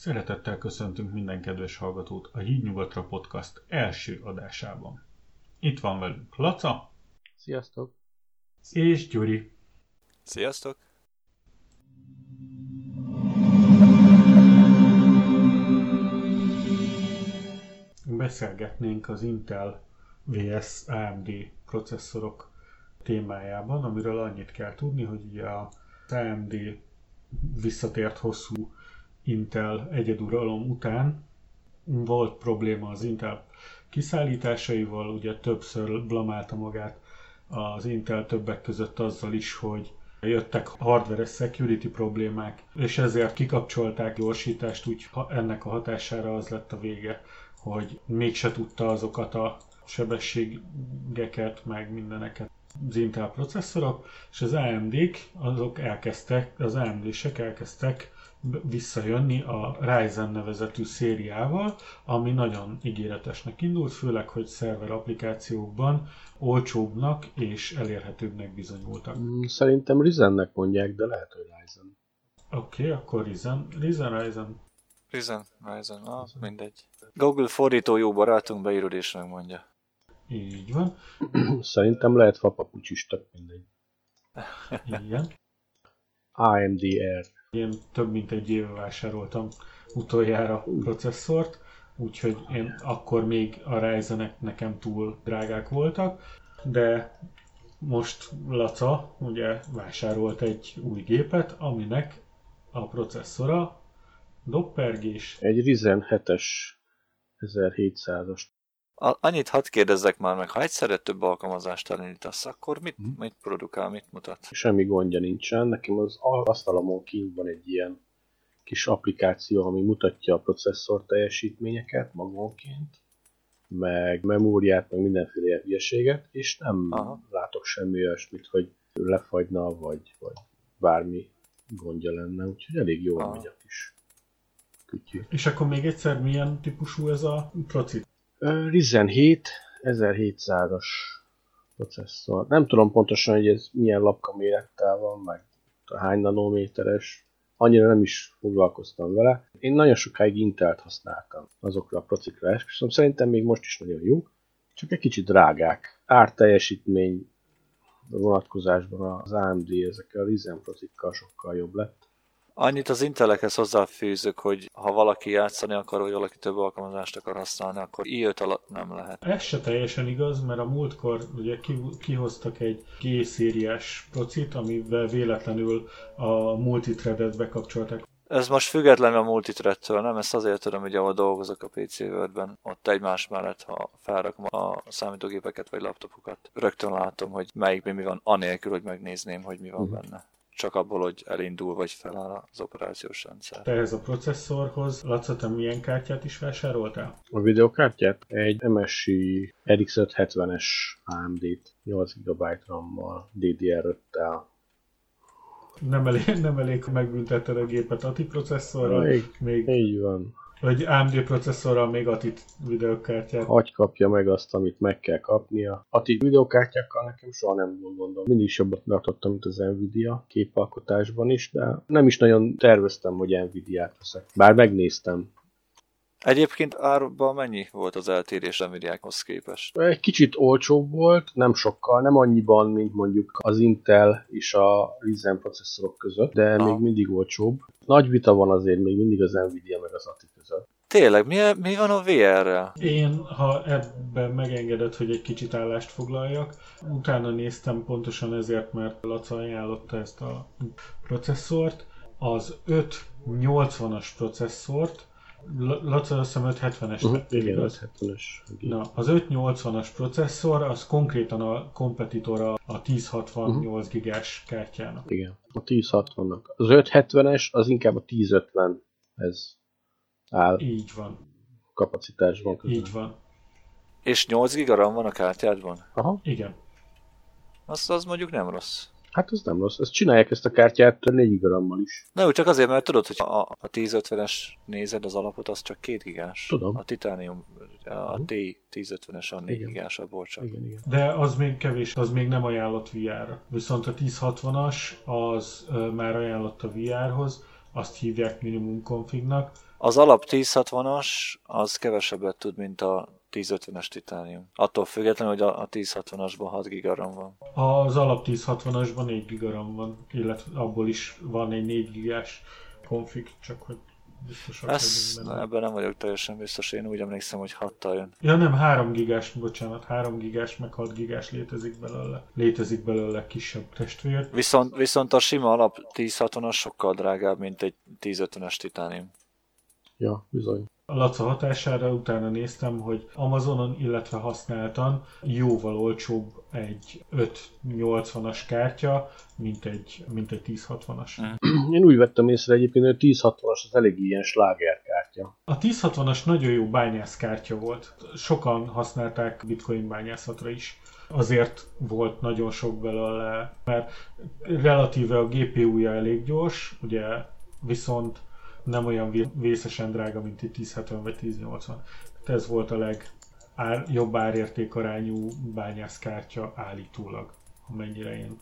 Szeretettel köszöntünk minden kedves hallgatót a Hídnyugatra Podcast első adásában. Itt van velünk Laca. Sziasztok. És Gyuri. Sziasztok. Beszélgetnénk az Intel vs AMD processzorok témájában, amiről annyit kell tudni, hogy ugye a AMD visszatért hosszú Intel egyeduralom után volt probléma az Intel kiszállításaival, ugye többször blamálta magát az Intel többek között azzal is, hogy jöttek hardware security problémák, és ezért kikapcsolták gyorsítást, úgy ennek a hatására az lett a vége, hogy mégse tudta azokat a sebességeket, meg mindeneket az Intel processzorok, és az AMD-k, azok elkezdtek, az AMD-sek elkezdtek visszajönni a Ryzen nevezetű szériával, ami nagyon ígéretesnek indult, főleg, hogy szerver applikációkban olcsóbbnak és elérhetőbbnek bizonyultak. Mm, szerintem Ryzennek mondják, de lehet, hogy Ryzen. Oké, okay, akkor Ryzen. Ryzen, Ryzen. Ryzen, Ryzen, ah, mindegy. Google fordító jó barátunk beírod és megmondja. Így van. Szerintem lehet fapapucs is, tök mindegy. Igen. AMD R. Én több mint egy éve vásároltam utoljára processzort, úgyhogy én akkor még a ryzen nekem túl drágák voltak, de most Laca ugye vásárolt egy új gépet, aminek a processzora doppergés. Egy Ryzen 7-es 1700-as Annyit hadd kérdezzek már meg, ha egyszerre több alkalmazást elindítasz, akkor mit, hmm. mit produkál, mit mutat? Semmi gondja nincsen. Nekem az asztalomon kint van egy ilyen kis applikáció, ami mutatja a processzor teljesítményeket magonként, meg memóriát, meg mindenféle hülyeséget, és nem Aha. látok semmi olyasmit, hogy lefagyna, vagy, vagy bármi gondja lenne, úgyhogy elég jól megy a kis kütyű. És akkor még egyszer milyen típusú ez a proci? Ryzen 7 1700-as processzor. Nem tudom pontosan, hogy ez milyen lapka mérettel van, meg hány nanométeres. Annyira nem is foglalkoztam vele. Én nagyon sokáig Intelt használtam azokra a procikra, és szerintem még most is nagyon jó. Csak egy kicsit drágák. Árteljesítmény vonatkozásban az AMD ezekkel a Ryzen procikkal sokkal jobb lett. Annyit az Intelekhez hozzáfűzök, hogy ha valaki játszani akar, vagy valaki több alkalmazást akar használni, akkor i alatt nem lehet. Ez se teljesen igaz, mert a múltkor ugye kihoztak egy G-szériás procit, amivel véletlenül a multithreadet bekapcsolták. Ez most független a multithreadtől, nem? Ezt azért tudom, hogy ahol dolgozok a PC Wordben, ott egymás mellett, ha felrakom a számítógépeket vagy laptopokat, rögtön látom, hogy melyikben mi van, anélkül, hogy megnézném, hogy mi van uh-huh. benne csak abból, hogy elindul vagy feláll az operációs rendszer. Te ez a processzorhoz, Laca, te milyen kártyát is vásároltál? A videokártyát? Egy MSI RX 570-es AMD-t 8 GB RAM-mal, DDR5-tel. Nem elég, nem elég, megbüntetted a gépet ATI processzorral. Még, még, így van. Vagy AMD processzorral még ATI videokártyát. Hagy kapja meg azt, amit meg kell kapnia. ATI videokártyákkal nekem soha nem volt gondom. Mindig jobbat tartottam, mint az Nvidia képalkotásban is, de nem is nagyon terveztem, hogy Nvidia-t veszek. Bár megnéztem. Egyébként árban mennyi volt az eltérés Nvidia-hoz képest? Egy kicsit olcsóbb volt, nem sokkal, nem annyiban, mint mondjuk az Intel és a Ryzen processzorok között, de ha. még mindig olcsóbb. Nagy vita van azért még mindig az Nvidia meg az ATI között. Tényleg, mi, mi van a VR-rel? Én, ha ebben megengedett, hogy egy kicsit állást foglaljak, utána néztem pontosan ezért, mert Laca ajánlotta ezt a processzort. Az 580-as processzort Laca azt hiszem 570-es. Uh-huh, igen, 570-es. Na, az 580-as processzor, az konkrétan a kompetitora a 1068 uh-huh. gigás kártyának. Igen, a 1060-nak. Az 570-es az inkább a 1050 ez áll. Így van. Kapacitásban közben. Így van. És 8 giga RAM van a kártyádban? Aha. Igen. Az, az mondjuk nem rossz. Hát ez nem rossz. Ezt csinálják ezt a kártyát 4 grammal is. Na jó, csak azért, mert tudod, hogy a, a 1050-es nézed az alapot, az csak 2 gigás. Tudom. A Titanium, a T 1050-es a 4 igen. gigásabb csak. Igen, igen. De az még kevés, az még nem ajánlott VR-ra. Viszont a 1060-as az uh, már ajánlott a VR-hoz, azt hívják minimum confignak. Az alap 1060-as az kevesebbet tud, mint a 1050-es titánium. Attól függetlenül, hogy a 1060-asban 6 gigaram van. Az alap 1060-asban 4 gigaram van, illetve abból is van egy 4 gigás config, csak hogy biztosak Ez, benne. ebben nem vagyok teljesen biztos, én úgy emlékszem, hogy 6 jön. Ja nem, 3 gigás, bocsánat, 3 gigás meg 6 gigás létezik belőle. Létezik belőle kisebb testvér. Viszont, viszont a sima alap 1060-as sokkal drágább, mint egy 1050-es titánium. Ja, bizony. A Laca hatására utána néztem, hogy Amazonon, illetve használtan jóval olcsóbb egy 580-as kártya, mint egy, mint egy 1060-as. Én úgy vettem észre egyébként, hogy a 1060-as az elég ilyen slágerkártya. A 1060-as nagyon jó bányászkártya volt. Sokan használták bitcoin bányászatra is. Azért volt nagyon sok belőle, mert relatíve a GPU-ja elég gyors, ugye viszont nem olyan vé- vészesen drága, mint egy 1070 vagy 1080. Tehát ez volt a leg ár, jobb árértékarányú bányászkártya állítólag, amennyire én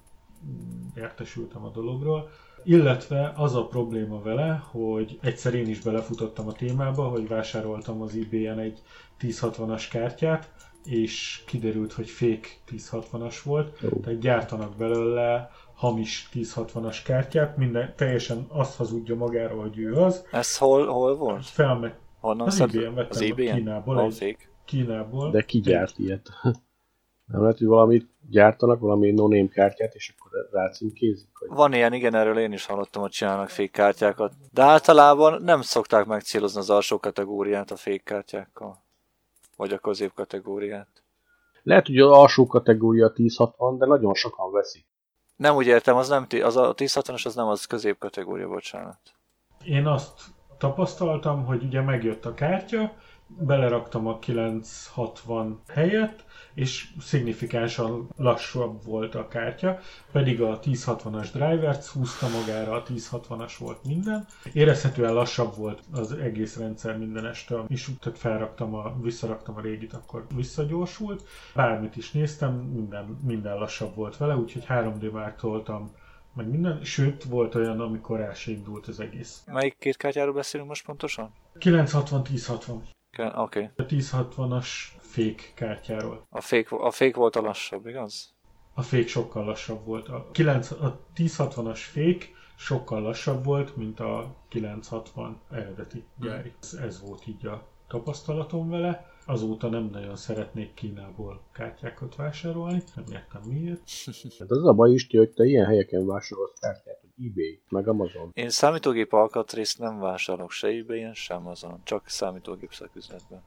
mm, értesültem a dologról. Illetve az a probléma vele, hogy egyszer én is belefutottam a témába, hogy vásároltam az eBay-en egy 1060-as kártyát, és kiderült, hogy fake 1060-as volt, tehát gyártanak belőle hamis 1060-as kártyát, minden teljesen azt hazudja magáról, hogy ő az, Ez hol, hol volt? felmegy Honnan Az szed- eBay-en vettem, Az a eBay-en? Kínából Van egy- fake. Kínából. De ki gyárt ilyet? Nem lehet, hogy valamit gyártanak, valami no-name kártyát, és akkor rácímkézik? Hogy... Van ilyen, igen, erről én is hallottam, hogy csinálnak fake kártyákat. De általában nem szokták megcélozni az alsó kategóriát a fake kártyákkal. Vagy a közép kategóriát. Lehet, hogy az alsó kategória 1060, de nagyon sokan veszik. Nem úgy értem, az nem, az a 1060-as az nem az közép kategória, bocsánat. Én azt tapasztaltam, hogy ugye megjött a kártya, beleraktam a 960 helyet, és szignifikánsan lassabb volt a kártya, pedig a 1060-as drivert húzta magára, a 1060-as volt minden. Érezhetően lassabb volt az egész rendszer mindenestől, és tehát felraktam a, visszaraktam a régit, akkor visszagyorsult. Bármit is néztem, minden, minden lassabb volt vele, úgyhogy 3D mártoltam meg minden, sőt volt olyan, amikor el se indult az egész. Melyik két kártyáról beszélünk most pontosan? 960-1060. Ke- Oké. Okay. A 1060-as fake kártyáról. A fake, a fake volt a lassabb, igaz? A fake sokkal lassabb volt. A, 9, a 1060-as fake sokkal lassabb volt, mint a 960 eredeti gyári. Ez, ez volt így a tapasztalatom vele. Azóta nem nagyon szeretnék Kínából kártyákat vásárolni, nem értem miért. Hát az a baj is, hogy te ilyen helyeken vásárolsz kártyát, hogy eBay, meg Amazon. Én számítógép alkatrészt nem vásárolok se ebay sem Amazon, csak számítógép szaküzletben.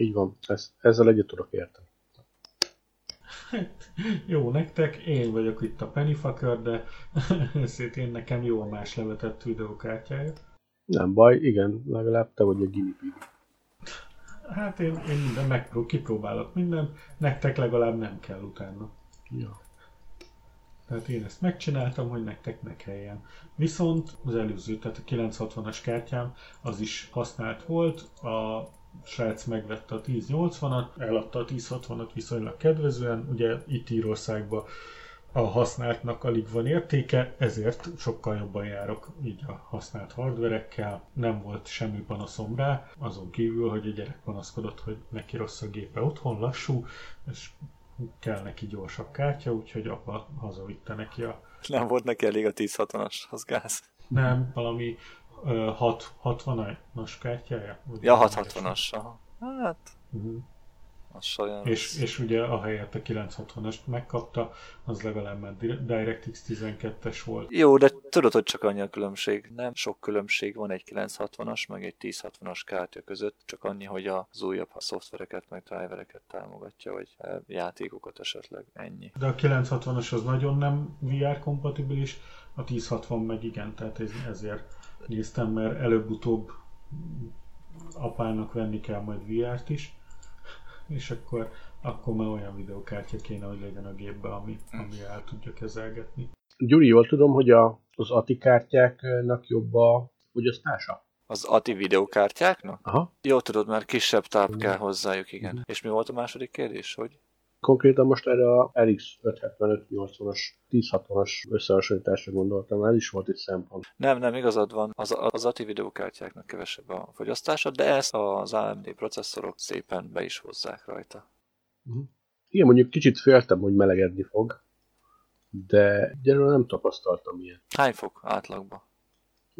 Így van, ez, ezzel egyet tudok érteni. Jó nektek, én vagyok itt a Pennyfucker, de ezért én nekem jó a más levetett videókártyája. Nem baj, igen, legalább te vagy a guinea pig. Hát én, én minden megpró, kipróbálok mindent, nektek legalább nem kell utána. Ja. Tehát én ezt megcsináltam, hogy nektek ne kelljen. Viszont az előző, tehát a 960-as kártyám, az is használt volt, a srác megvette a 1080-at, eladta a 1060-at viszonylag kedvezően, ugye itt Írországban a használtnak alig van értéke, ezért sokkal jobban járok így a használt hardverekkel. Nem volt semmi panaszom rá, azon kívül, hogy a gyerek panaszkodott, hogy neki rossz a gépe otthon, lassú, és kell neki gyorsabb kártya, úgyhogy apa hazavitte neki a Nem volt neki elég a 1060-as, az gáz. nem, valami ö, 6, 60-as kártyája? Ja, valami 660-as. Aha. Hát, Mhm. az. És, és ugye ahelyett a 960-ast megkapta, az legalább már Dir- DirectX 12-es volt. Jó, de tudod, hogy csak annyi a különbség. Nem sok különbség van egy 960-as, meg egy 1060-as kártya között, csak annyi, hogy az újabb szoftvereket, meg drivereket támogatja, vagy eh, játékokat esetleg. Ennyi. De a 960-as az nagyon nem VR kompatibilis, a 1060 meg igen, tehát ez, ezért néztem, mert előbb-utóbb apának venni kell majd VR-t is, és akkor, akkor már olyan videokártya kéne, hogy legyen a gépbe, ami, ami el tudja kezelgetni. Gyuri, jól tudom, hogy a, az ATI kártyáknak jobb a fogyasztása? Az ATI videókártyáknak? Aha. Jó tudod, mert kisebb táp kell hozzájuk, igen. És mi volt a második kérdés, hogy? Konkrétan most erre a RX 575-80-as, 1060-as összehasonlításra gondoltam, ez is volt egy szempont. Nem, nem, igazad van, az, az ATI videókártyáknak kevesebb a fogyasztása, de ezt az AMD processzorok szépen be is hozzák rajta. Uh-huh. Igen, mondjuk kicsit féltem, hogy melegedni fog, de gyerről nem tapasztaltam ilyet. Hány fok átlagban?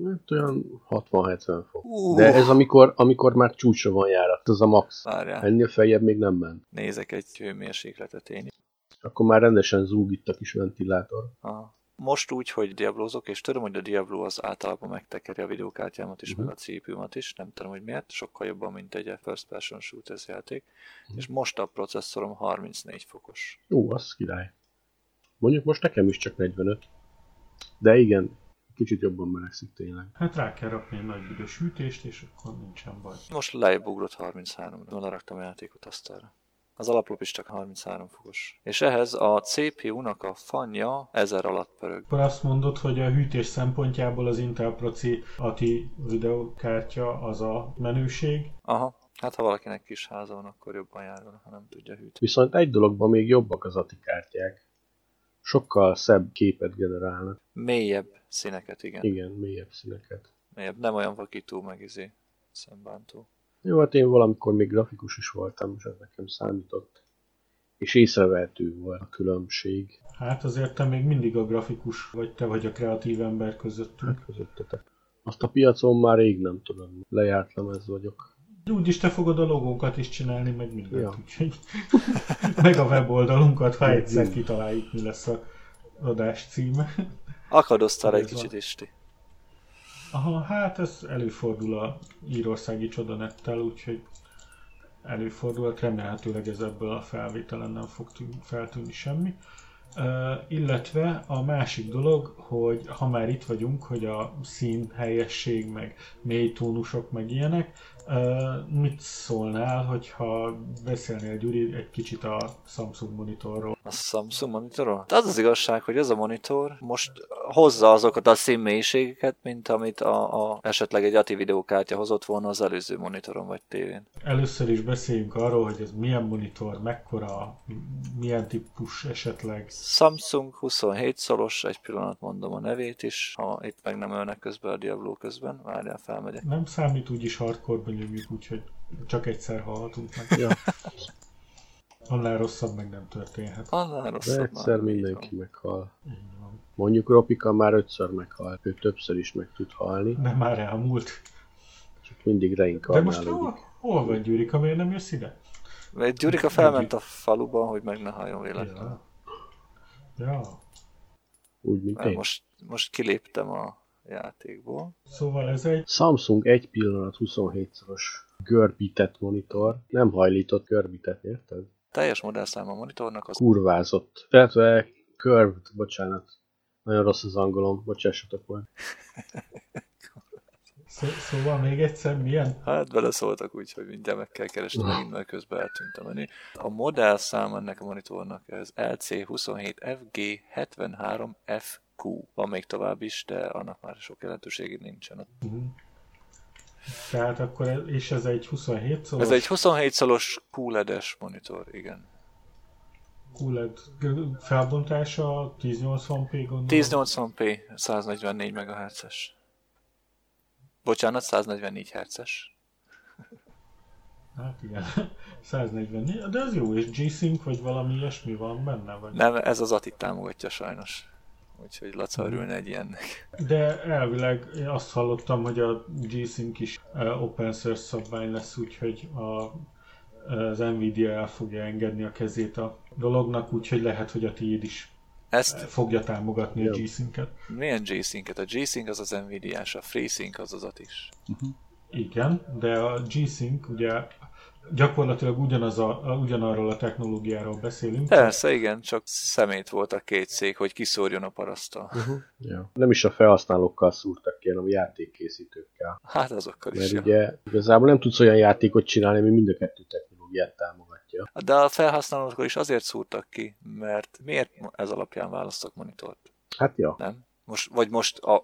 Hát olyan 60-70 fok. Uh. De ez amikor, amikor már csúcsra van járat, az a max. Várjál. Ennél feljebb még nem ment. Nézek egy hőmérsékletet én. Akkor már rendesen zúg itt a kis ventilátor. Aha. Most úgy, hogy diablózok, és tudom, hogy a Diablo az általában megtekeri a videókártyámat is, uh-huh. meg a CPU-mat is, nem tudom, hogy miért, sokkal jobban, mint egy first person shooters játék, uh-huh. és most a processzorom 34 fokos. Ó, az király. Mondjuk most nekem is csak 45. De igen, kicsit jobban melegszik tényleg. Hát rá kell rakni egy nagy büdös hűtést, és akkor nincsen baj. Most lejjebb ugrott 33-ra, raktam a játékot asztalra. Az alaplap is csak 33 fokos. És ehhez a CPU-nak a fanya 1000 alatt pörög. Akkor azt mondod, hogy a hűtés szempontjából az Intel Proci ATI videokártya az a menőség? Aha, Hát ha valakinek kis háza van, akkor jobban jár ha nem tudja hűteni. Viszont egy dologban még jobbak az ATI kártyák. Sokkal szebb képet generálnak. Mélyebb színeket, igen. Igen, mélyebb színeket. Mélyebb, nem olyan vakító, meg izé szembántó. Jó, hát én valamikor még grafikus is voltam, és ez nekem számított. És észrevehető volt a különbség. Hát azért te még mindig a grafikus vagy, te vagy a kreatív ember közöttünk. Hát közöttetek. Azt a piacon már rég nem tudom, lejárt ez vagyok. Úgyis te fogod a logónkat is csinálni, meg mindent, ja. úgyhogy meg a weboldalunkat, ha egyszer kitaláljuk, mi lesz a adás címe. Akadoztál egy kicsit, Isti. Aha, hát ez előfordul a írországi csodanettel, úgyhogy előfordul, remélhetőleg ez ebből a felvételen nem fog tűn, feltűnni semmi. Uh, illetve a másik dolog, hogy ha már itt vagyunk, hogy a szín helyesség, meg mély tónusok, meg ilyenek, mit szólnál, hogyha beszélnél Gyuri egy kicsit a Samsung monitorról? A Samsung monitorról? Az az igazság, hogy ez a monitor most hozza azokat a színmélységeket, mint amit a, a esetleg egy ATI videókártya hozott volna az előző monitoron vagy tévén. Először is beszéljünk arról, hogy ez milyen monitor, mekkora, milyen típus esetleg. Samsung 27 szolos, egy pillanat mondom a nevét is, ha itt meg nem ölnek közben a Diablo közben, várjál felmegyek. Nem számít úgyis hardcore nyomjuk, úgyhogy csak egyszer hallhatunk meg. Ja. Annál rosszabb meg nem történhet. Annál rosszabb De egyszer mindenki van. meghal. Mondjuk Ropika már ötször meghal, ő többször is meg tud halni. De már elmúlt. Csak mindig reinkarnálódik. De most hol, hol van Gyurika, miért nem jössz ide? Mert Gyurika felment a faluban, hogy meg ne halljon véletlenül. Ja. ja. Úgy, mint én. Most, most kiléptem a játékból. Szóval ez egy... Samsung egy pillanat 27-szoros görbített monitor. Nem hajlított görbített, érted? Teljes modellszám a monitornak az... Kurvázott. Illetve curved, bocsánat. Nagyon rossz az angolom, bocsássatok meg. Szó, szóval még egyszer milyen? Hát beleszóltak úgy, hogy mindjárt meg kell keresni, megint mert közben eltűnt a menü. A modellszám ennek a monitornak ez LC27FG73F Q. Van még tovább is, de annak már sok jelentőségi nincsen. Uh-huh. Tehát akkor, és ez egy 27 szolos? Ez egy 27 szolos QLED-es monitor, igen. QLED felbontása 1080p gondolom? 1080p, 144 MHz-es. Bocsánat, 144 Hz-es. Hát igen, 144, de ez jó, és G-Sync vagy valami ilyesmi van benne? Vagy? Nem, ez az ATI támogatja sajnos úgyhogy Laca örülne egy ilyennek. De elvileg én azt hallottam, hogy a G-Sync is open source szabvány lesz, úgyhogy a, az Nvidia el fogja engedni a kezét a dolognak, úgyhogy lehet, hogy a tiéd is ezt fogja támogatni jó. a G-Sync-et. Milyen G-Sync-et? A G-Sync az az Nvidia-s, a FreeSync az az is. Uh-huh. Igen, de a G-Sync ugye gyakorlatilag ugyanaz a, ugyanarról a technológiáról beszélünk. Persze, igen, csak szemét volt a két cég, hogy kiszórjon a parasztal. Uh-huh. Ja. Nem is a felhasználókkal szúrtak ki, hanem a játékkészítőkkel. Hát azokkal Mert is. Mert ugye igazából nem tudsz olyan játékot csinálni, ami mind a kettő technológiát támogatja. De a felhasználókkal is azért szúrtak ki, mert miért ez alapján választok monitort? Hát ja. Nem? Most, vagy most a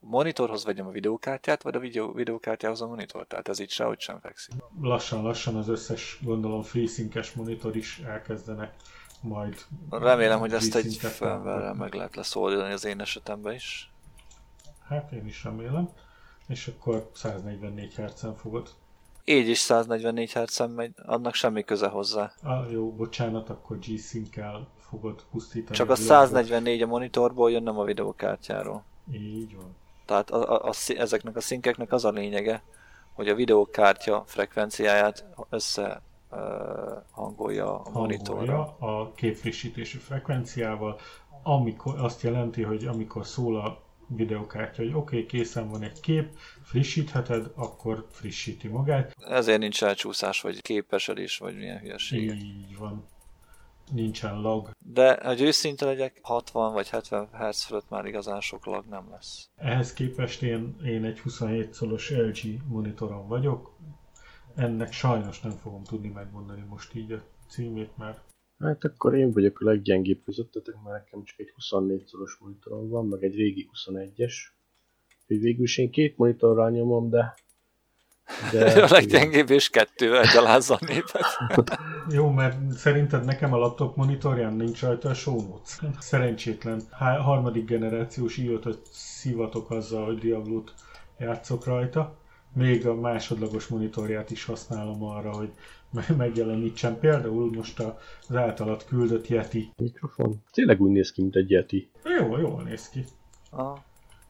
monitorhoz vegyem a videókártyát, vagy a videó, videókártyához a monitor, tehát ez így sehogy sem fekszik. Lassan-lassan az összes, gondolom, freesynkes monitor is elkezdenek majd... Remélem, hogy ezt egy firmware meg lehet leszoldani az én esetemben is. Hát én is remélem. És akkor 144 Hz-en fogod. Így is 144 Hz-en megy, annak semmi köze hozzá. Ah, jó, bocsánat, akkor G-Sync-kel fogod pusztítani. Csak a 144 a monitorból jön, nem a videókártyáról. Így van. Tehát a, a, a, ezeknek a szinkeknek az a lényege, hogy a videókártya frekvenciáját össze uh, hangolja a monitorra. a képfrissítési frekvenciával, amikor azt jelenti, hogy amikor szól a videokártya, hogy oké, okay, készen van egy kép, frissítheted, akkor frissíti magát. Ezért nincs elcsúszás, vagy képesedés, vagy milyen hülyeség. Így van. Nincsen lag. De, hogy őszinte legyek, 60 vagy 70 Hz fölött már igazán sok lag nem lesz. Ehhez képest én, én egy 27 szolos LG monitoron vagyok. Ennek sajnos nem fogom tudni megmondani most így a címét, mert Hát akkor én vagyok a leggyengébb közöttetek, mert nekem csak egy 24 szoros monitorom van, meg egy régi 21-es. Úgyhogy végül is én két monitorral nyomom, de... de a leggyengébb és kettővel gyalázza a népet. Jó, mert szerinted nekem a laptop monitorján nincs rajta a show notes. Szerencsétlen. Há- harmadik generációs i szivatok azzal, hogy Diablo-t játszok rajta. Még a másodlagos monitorját is használom arra, hogy megjelenítsen. Például most az általad küldött Yeti. Mikrofon? Tényleg úgy néz ki, mint egy Yeti. Jó, jól néz ki. Aha.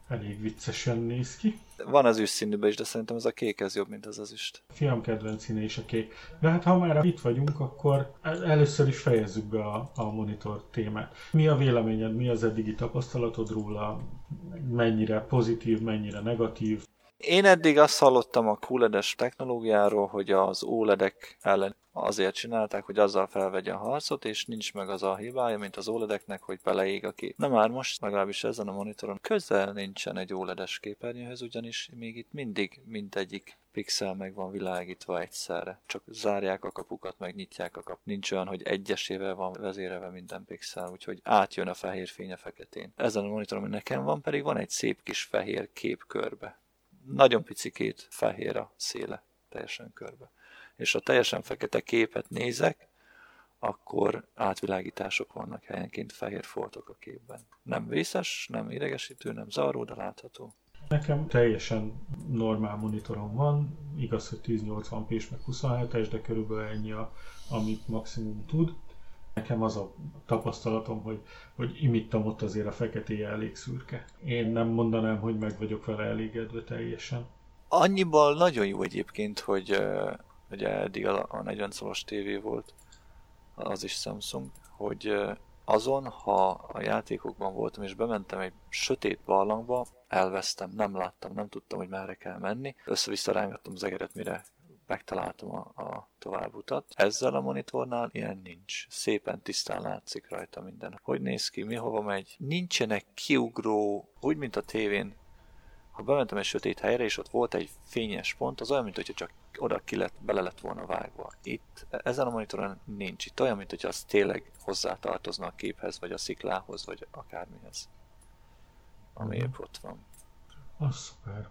Elég viccesen néz ki. Van az színűben is, de szerintem ez a kék ez jobb, mint az az üst. Fiam kedvenc színe is a kék. De hát ha már itt vagyunk, akkor először is fejezzük be a, a monitor témát. Mi a véleményed, mi az eddigi tapasztalatod róla, mennyire pozitív, mennyire negatív? Én eddig azt hallottam a QLED-es technológiáról, hogy az OLED-ek ellen azért csinálták, hogy azzal felvegye a harcot, és nincs meg az a hibája, mint az OLED-eknek, hogy beleég a kép. Na már most, legalábbis ezen a monitoron közel nincsen egy OLED-es képernyőhöz, ugyanis még itt mindig mindegyik pixel meg van világítva egyszerre. Csak zárják a kapukat, meg nyitják a kap. Nincs olyan, hogy egyesével van vezérelve minden pixel, úgyhogy átjön a fehér fény a feketén. Ezen a monitoron, ami nekem van, pedig van egy szép kis fehér kép körbe nagyon picikét fehér a széle, teljesen körbe. És ha teljesen fekete képet nézek, akkor átvilágítások vannak helyenként, fehér foltok a képben. Nem vészes, nem idegesítő, nem zavaró, de látható. Nekem teljesen normál monitorom van, igaz, hogy 1080p-s meg 27-es, de körülbelül ennyi, a, amit maximum tud. Nekem az a tapasztalatom, hogy, hogy imittam ott azért a feketéje elég szürke. Én nem mondanám, hogy meg vagyok vele elégedve teljesen. Annyiban nagyon jó egyébként, hogy ugye eddig a, a 40 szoros tévé volt, az is Samsung, hogy azon, ha a játékokban voltam és bementem egy sötét barlangba, elvesztem, nem láttam, nem tudtam, hogy merre kell menni. Össze-vissza rángattam az egeret, mire megtaláltam a, a továbbutat. Ezzel a monitornál ilyen nincs. Szépen tisztán látszik rajta minden. Hogy néz ki, mi hova megy. Nincsenek kiugró, úgy, mint a tévén. Ha bementem egy sötét helyre, és ott volt egy fényes pont, az olyan, mint hogyha csak oda ki lett, bele lett volna vágva. Itt, ezen a monitoron nincs. Itt olyan, mint hogyha az tényleg hozzátartozna a képhez, vagy a sziklához, vagy akármihez. Ami uh-huh. épp ott van. Az szuper.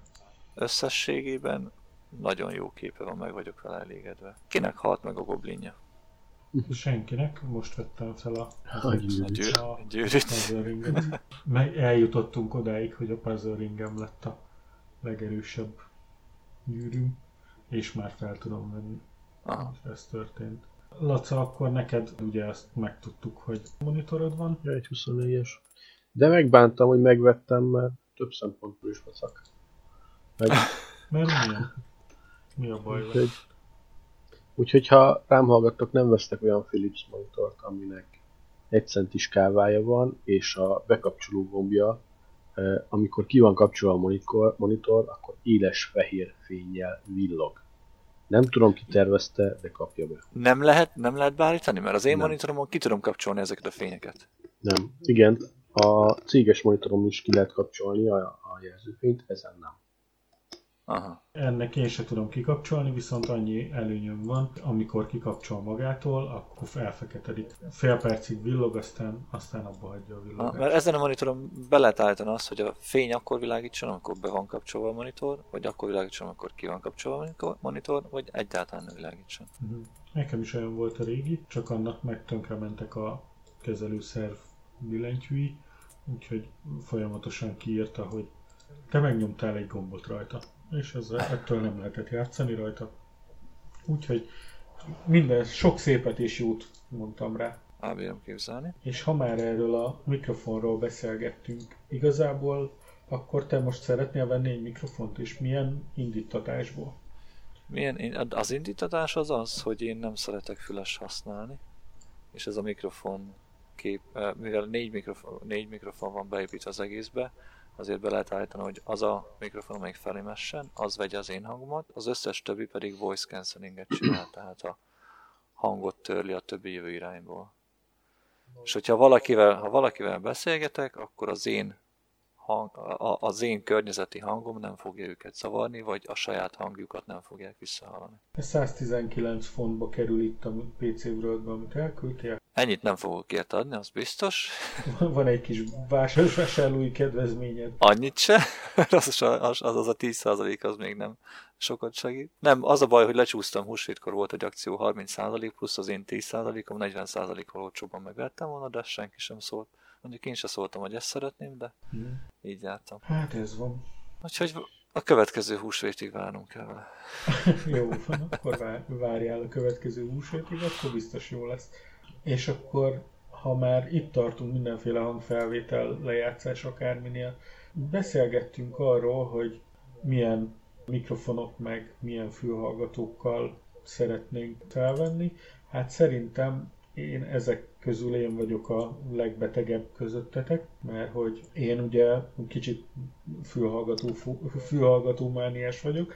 Összességében nagyon jó képe van, meg vagyok vele elégedve. Kinek halt meg a goblinja? Senkinek, most vettem fel a, a, gyűrűt. A, gyűrűt. Meg eljutottunk odáig, hogy a puzzle ringem lett a legerősebb gyűrűm, és már fel tudom venni. Aha. Ez történt. Laca, akkor neked ugye ezt megtudtuk, hogy monitorod van. Ja, egy 24-es. De megbántam, hogy megvettem, mert több szempontból is vacak. Meg... mert milyen? Mi a baj Úgyhogy, úgyhogy ha rám hallgattok, nem vesztek olyan Philips monitort, aminek egy centis kávája van, és a bekapcsoló gombja, amikor ki van kapcsolva a monitor, monitor akkor éles fehér fényjel villog. Nem tudom, ki tervezte, de kapja be. Nem lehet, nem lehet beállítani? Mert az én nem. monitoromon ki tudom kapcsolni ezeket a fényeket. Nem. Igen, a céges monitorom is ki lehet kapcsolni a, a jelzőfényt, ezen nem. Aha. Ennek én se tudom kikapcsolni, viszont annyi előnyöm van, amikor kikapcsol magától, akkor elfeketedik. Fél percig villog, aztán, aztán abba hagyja a villogást. mert ezen a monitoron be lehet állítani azt, hogy a fény akkor világítson, amikor be van kapcsolva a monitor, vagy akkor világítson, amikor ki van kapcsolva a monitor- vagy egyáltalán nem világítson. Mhm. Nekem is olyan volt a régi, csak annak meg tönkrementek a kezelőszerv billentyűi, úgyhogy folyamatosan kiírta, hogy te megnyomtál egy gombot rajta, és ezzel ettől nem lehetett játszani rajta. Úgyhogy minden, sok szépet és jót mondtam rá. Elbírom képzelni. És ha már erről a mikrofonról beszélgettünk, igazából akkor te most szeretnél venni egy mikrofont, és milyen indítatásból? Milyen, én- az indítatás az az, hogy én nem szeretek füles használni, és ez a mikrofon kép, eh, mivel négy mikrofon, négy mikrofon van beépítve az egészbe, azért be lehet állítani, hogy az a mikrofon, amelyik felé messen, az vegye az én hangomat, az összes többi pedig voice cancellinget csinál, tehát a hangot törli a többi jövő irányból. És hogyha valakivel, ha valakivel beszélgetek, akkor az én hang, a, az én környezeti hangom nem fogja őket zavarni, vagy a saját hangjukat nem fogják visszahallani. Ez 119 fontba kerül itt a PC World-ben, amit elküldtél. Ennyit nem fogok ért adni, az biztos. Van egy kis vásár, vásárlói kedvezményed. Annyit se. az, az, az, az a 10% az még nem sokat segít. Nem, az a baj, hogy lecsúsztam, húsvétkor volt egy akció 30% plusz az én 10%-om, 40%-kal olcsóban megvettem volna, de senki sem szólt. Mondjuk én se szóltam, hogy ezt szeretném, de Hm. így jártam. Hát ez van. Úgyhogy a következő húsvétig várnunk kell. Jó van, akkor vár, várjál a következő húsvétig, akkor biztos jó lesz. És akkor, ha már itt tartunk mindenféle hangfelvétel, lejátszás akárminél, beszélgettünk arról, hogy milyen mikrofonok meg milyen fülhallgatókkal szeretnénk felvenni. Hát szerintem én ezek közül én vagyok a legbetegebb közöttetek, mert hogy én ugye kicsit fülhallgató, fülhallgató mániás vagyok,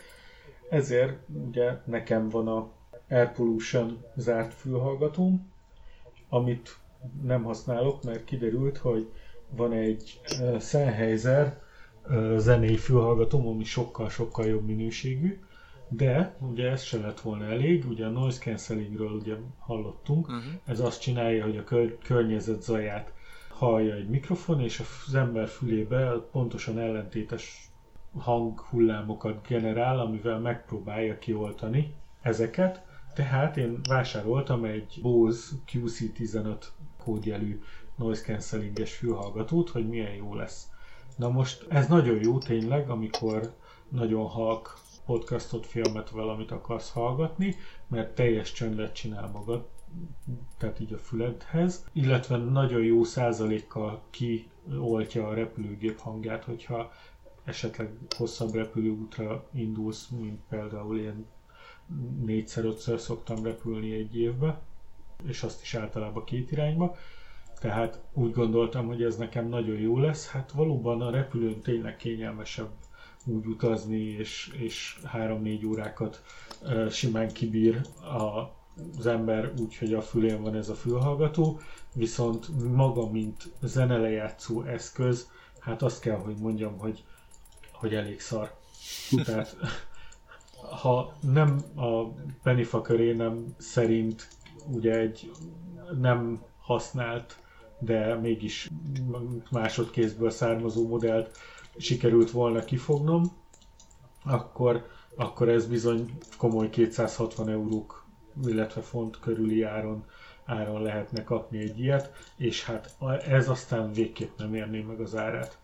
ezért ugye nekem van a Air Pollution zárt fülhallgatóm, amit nem használok, mert kiderült, hogy van egy Sennheiser zenei fülhallgatóm, ami sokkal-sokkal jobb minőségű, de ugye ez se lett volna elég, ugye a noise cancellingről ugye hallottunk, Uh-huh. ez azt csinálja, hogy a kör- környezet zaját hallja egy mikrofon, és az ember fülébe pontosan ellentétes hanghullámokat generál, amivel megpróbálja kioltani ezeket. Tehát én vásároltam egy Bose QC15 kódjelű noise cancellinges fülhallgatót, hogy milyen jó lesz. Na most ez nagyon jó tényleg, amikor nagyon halk podcastot, filmet, valamit akarsz hallgatni, mert teljes csöndet csinál magad, tehát így a füledhez, illetve nagyon jó százalékkal kioltja a repülőgép hangját, hogyha esetleg hosszabb repülőútra indulsz, mint például én négyszer-ötször szoktam repülni egy évbe, és azt is általában két irányba. Tehát úgy gondoltam, hogy ez nekem nagyon jó lesz. Hát valóban a repülőn tényleg kényelmesebb úgy utazni, és, és 3-4 órákat simán kibír a, az ember úgy, hogy a fülén van ez a fülhallgató, viszont maga, mint zenelejátszó eszköz, hát azt kell, hogy mondjam, hogy, hogy elég szar. Tehát ha nem a Pennyfa köré nem szerint ugye egy nem használt, de mégis másodkézből származó modellt sikerült volna kifognom, akkor, akkor ez bizony komoly 260 eurók, illetve font körüli áron, áron lehetne kapni egy ilyet, és hát ez aztán végképp nem érné meg az árát.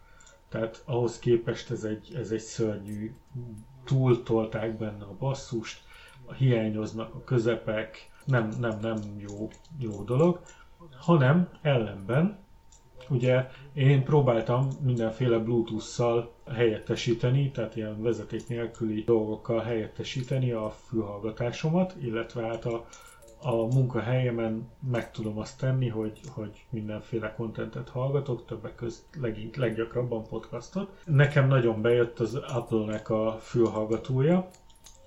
Tehát ahhoz képest ez egy, ez egy szörnyű, túltolták benne a basszust, hiányoznak a közepek, nem, nem, nem jó, jó dolog, hanem ellenben Ugye én próbáltam mindenféle Bluetooth-szal helyettesíteni, tehát ilyen vezeték nélküli dolgokkal helyettesíteni a fülhallgatásomat, illetve hát a, a munkahelyemen meg tudom azt tenni, hogy, hogy mindenféle kontentet hallgatok, többek között leg, leggyakrabban podcastot. Nekem nagyon bejött az Apple-nek a fülhallgatója,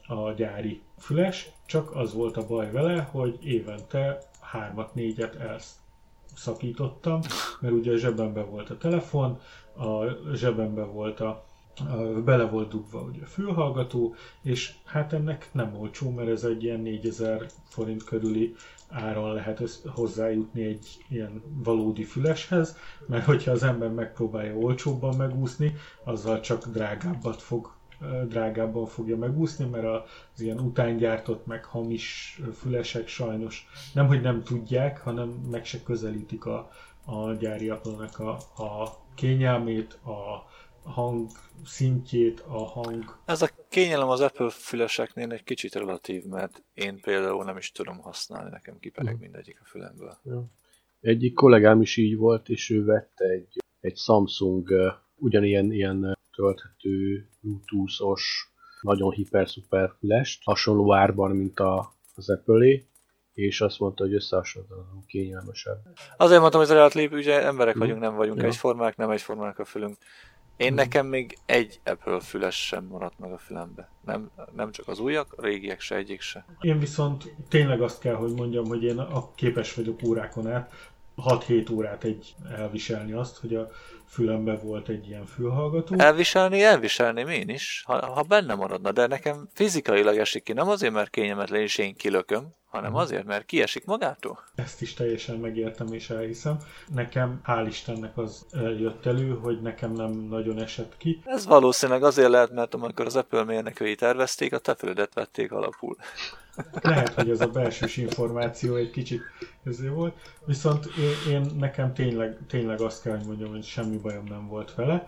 a gyári füles, csak az volt a baj vele, hogy évente hármat, négyet elsz szakítottam, mert ugye a zsebemben volt a telefon, a zsebemben volt a bele volt dugva ugye a fülhallgató, és hát ennek nem olcsó, mert ez egy ilyen 4000 forint körüli áron lehet össz, hozzájutni egy ilyen valódi füleshez, mert hogyha az ember megpróbálja olcsóbban megúszni, azzal csak drágábbat fog drágábban fogja megúszni, mert az ilyen utángyártott, meg hamis fülesek sajnos nem, hogy nem tudják, hanem meg se közelítik a, a gyári a, a kényelmét, a hang szintjét, a hang... Ez a kényelem az Apple füleseknél egy kicsit relatív, mert én például nem is tudom használni, nekem kipereg mm. mindegyik a fülemből. Ja. Egyik kollégám is így volt, és ő vette egy, egy Samsung uh, ugyanilyen ilyen tölthető Bluetooth-os, nagyon hiper-szuper fülest, hasonló árban, mint a, az apple és azt mondta, hogy összehasonlítanak kényelmesebb. Azért mondtam, hogy az relatív, ugye emberek mm. vagyunk, nem vagyunk ja. egyformák, nem egyformák a fülünk. Én nekem még egy Apple füles sem maradt meg a fülembe. Nem, nem csak az újak, a régiek se, egyik se. Én viszont tényleg azt kell, hogy mondjam, hogy én a képes vagyok órákon át 6-7 órát egy elviselni azt, hogy a fülembe volt egy ilyen fülhallgató. Elviselni, elviselném én is, ha, ha benne maradna, de nekem fizikailag esik ki, nem azért, mert kényelmetlen és én kilököm, hanem mhm. azért, mert kiesik magától. Ezt is teljesen megértem és elhiszem. Nekem, hál' Istennek az jött elő, hogy nekem nem nagyon esett ki. Ez valószínűleg azért lehet, mert amikor az Apple mérnökői tervezték, a te vették alapul. Lehet, hogy ez a belsős információ egy kicsit ezért volt, viszont én, én nekem tényleg, tényleg azt kell, hogy mondjam, hogy semmi bajom nem volt vele.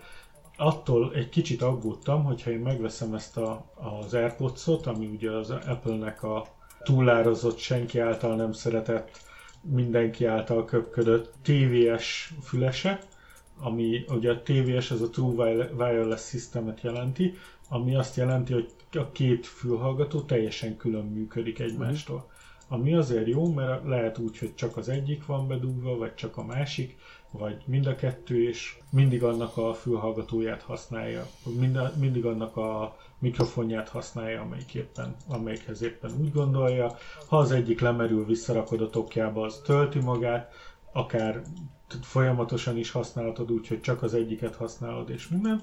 Attól egy kicsit aggódtam, hogyha én megveszem ezt a, az AirPods-ot, ami ugye az Apple-nek a túlárazott, senki által nem szeretett, mindenki által köpködött TVS fülese, ami ugye a TVS az a True Wireless Systemet jelenti, ami azt jelenti, hogy a két fülhallgató teljesen külön működik egymástól. Ami azért jó, mert lehet úgy, hogy csak az egyik van bedugva, vagy csak a másik, vagy mind a kettő, és mindig annak a fülhallgatóját használja, mind a, mindig annak a mikrofonját használja, amelyik éppen, amelyikhez éppen úgy gondolja. Ha az egyik lemerül, visszarakod a tokjába, az tölti magát, akár folyamatosan is használhatod úgy, hogy csak az egyiket használod és minden.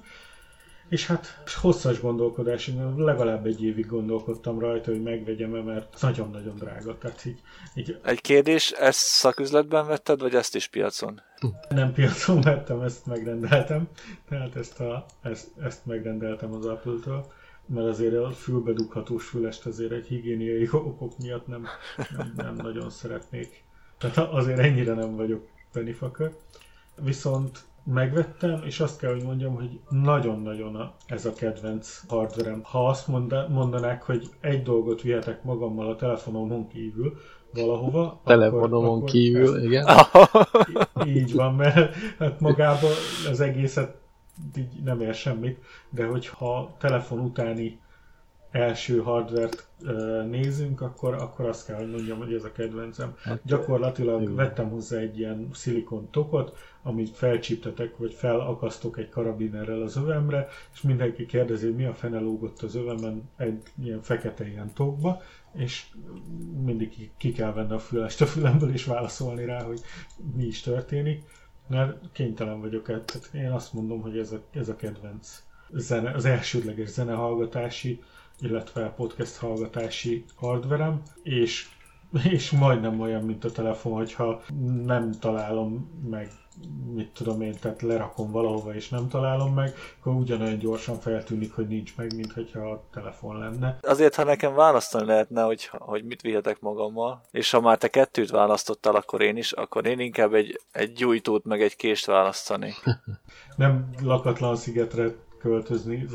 És hát hosszas gondolkodás, én legalább egy évig gondolkodtam rajta, hogy megvegyem -e, mert nagyon-nagyon drága. Tehát így, így... Egy kérdés, ezt szaküzletben vetted, vagy ezt is piacon? Nem piacon vettem, ezt megrendeltem. Tehát ezt, a, ezt, ezt megrendeltem az Apple-től mert azért a fülbedughatós fülest azért egy higiéniai okok miatt nem, nem, nem nagyon szeretnék. Tehát azért ennyire nem vagyok pennyfucker. Viszont megvettem, és azt kell, hogy mondjam, hogy nagyon-nagyon ez a kedvenc hardverem. Ha azt mondanák, hogy egy dolgot vihetek magammal a telefonomon kívül, valahova. Telefonomon akkor, akkor kívül, ezt, igen. Így van, mert hát magában az egészet így nem ér semmit, de hogyha telefon utáni első hardvert nézünk, akkor, akkor azt kell, hogy mondjam, hogy ez a kedvencem. Hát, Gyakorlatilag jó. vettem hozzá egy ilyen szilikon tokot, amit felcsíptetek, vagy felakasztok egy karabinerrel az övemre, és mindenki kérdezi, hogy mi a fene lógott az övemen egy ilyen fekete ilyen tokba, és mindig ki kell venni a fülest a fülemből, és válaszolni rá, hogy mi is történik mert kénytelen vagyok. Tehát én azt mondom, hogy ez a, ez a kedvenc zene, az elsődleges zenehallgatási, illetve podcast hallgatási hardverem, és, és majdnem olyan, mint a telefon, hogyha nem találom meg mit tudom én, tehát lerakom valahova és nem találom meg, akkor ugyanolyan gyorsan feltűnik, hogy nincs meg, mint hogyha a telefon lenne. Azért, ha nekem választani lehetne, hogy, hogy mit vihetek magammal, és ha már te kettőt választottál, akkor én is, akkor én inkább egy, egy gyújtót meg egy kést választani. nem lakatlan szigetre költözni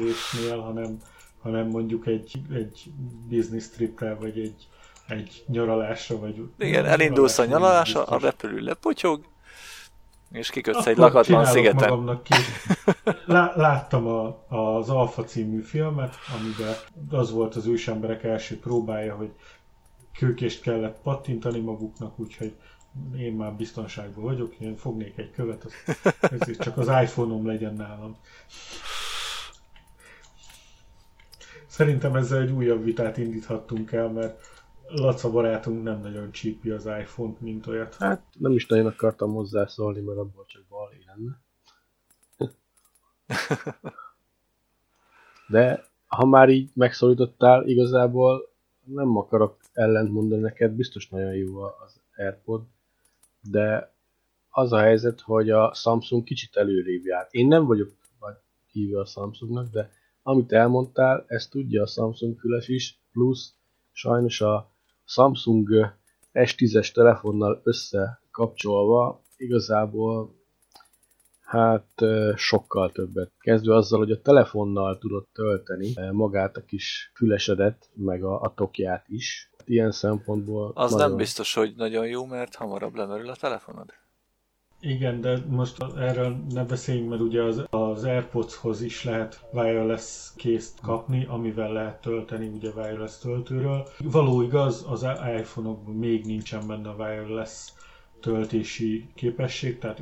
hanem, hanem mondjuk egy, egy business tripre, vagy egy, egy nyaralásra, vagy... Igen, elindulsz a nyaralásra, a repülő lepotyog, és kikötsz Akkor egy lakatlan szigeten. Ki. Láttam a, az Alfa című filmet, amiben az volt az ősemberek első próbája, hogy kőkést kellett pattintani maguknak, úgyhogy én már biztonságban vagyok, én fognék egy követ, az, ezért csak az iPhone-om legyen nálam. Szerintem ezzel egy újabb vitát indíthattunk el, mert Laca barátunk nem nagyon csípi az iPhone-t, mint olyat. Hát nem is nagyon akartam hozzászólni, mert abból csak bal lenne. De ha már így megszólítottál, igazából nem akarok ellent mondani neked, biztos nagyon jó az AirPod, de az a helyzet, hogy a Samsung kicsit előrébb jár. Én nem vagyok vagy hívő a Samsungnak, de amit elmondtál, ezt tudja a Samsung füles is, plusz sajnos a Samsung S10-es telefonnal összekapcsolva igazából hát sokkal többet. Kezdve azzal, hogy a telefonnal tudod tölteni magát a kis fülesedet, meg a, a tokját is. Ilyen szempontból... Az nagyon... nem biztos, hogy nagyon jó, mert hamarabb lemerül a telefonod. Igen, de most erről ne beszéljünk, mert ugye az, az AirPods-hoz is lehet wireless készt kapni, amivel lehet tölteni ugye wireless töltőről. Való igaz, az iPhone-okban még nincsen benne a wireless töltési képesség, tehát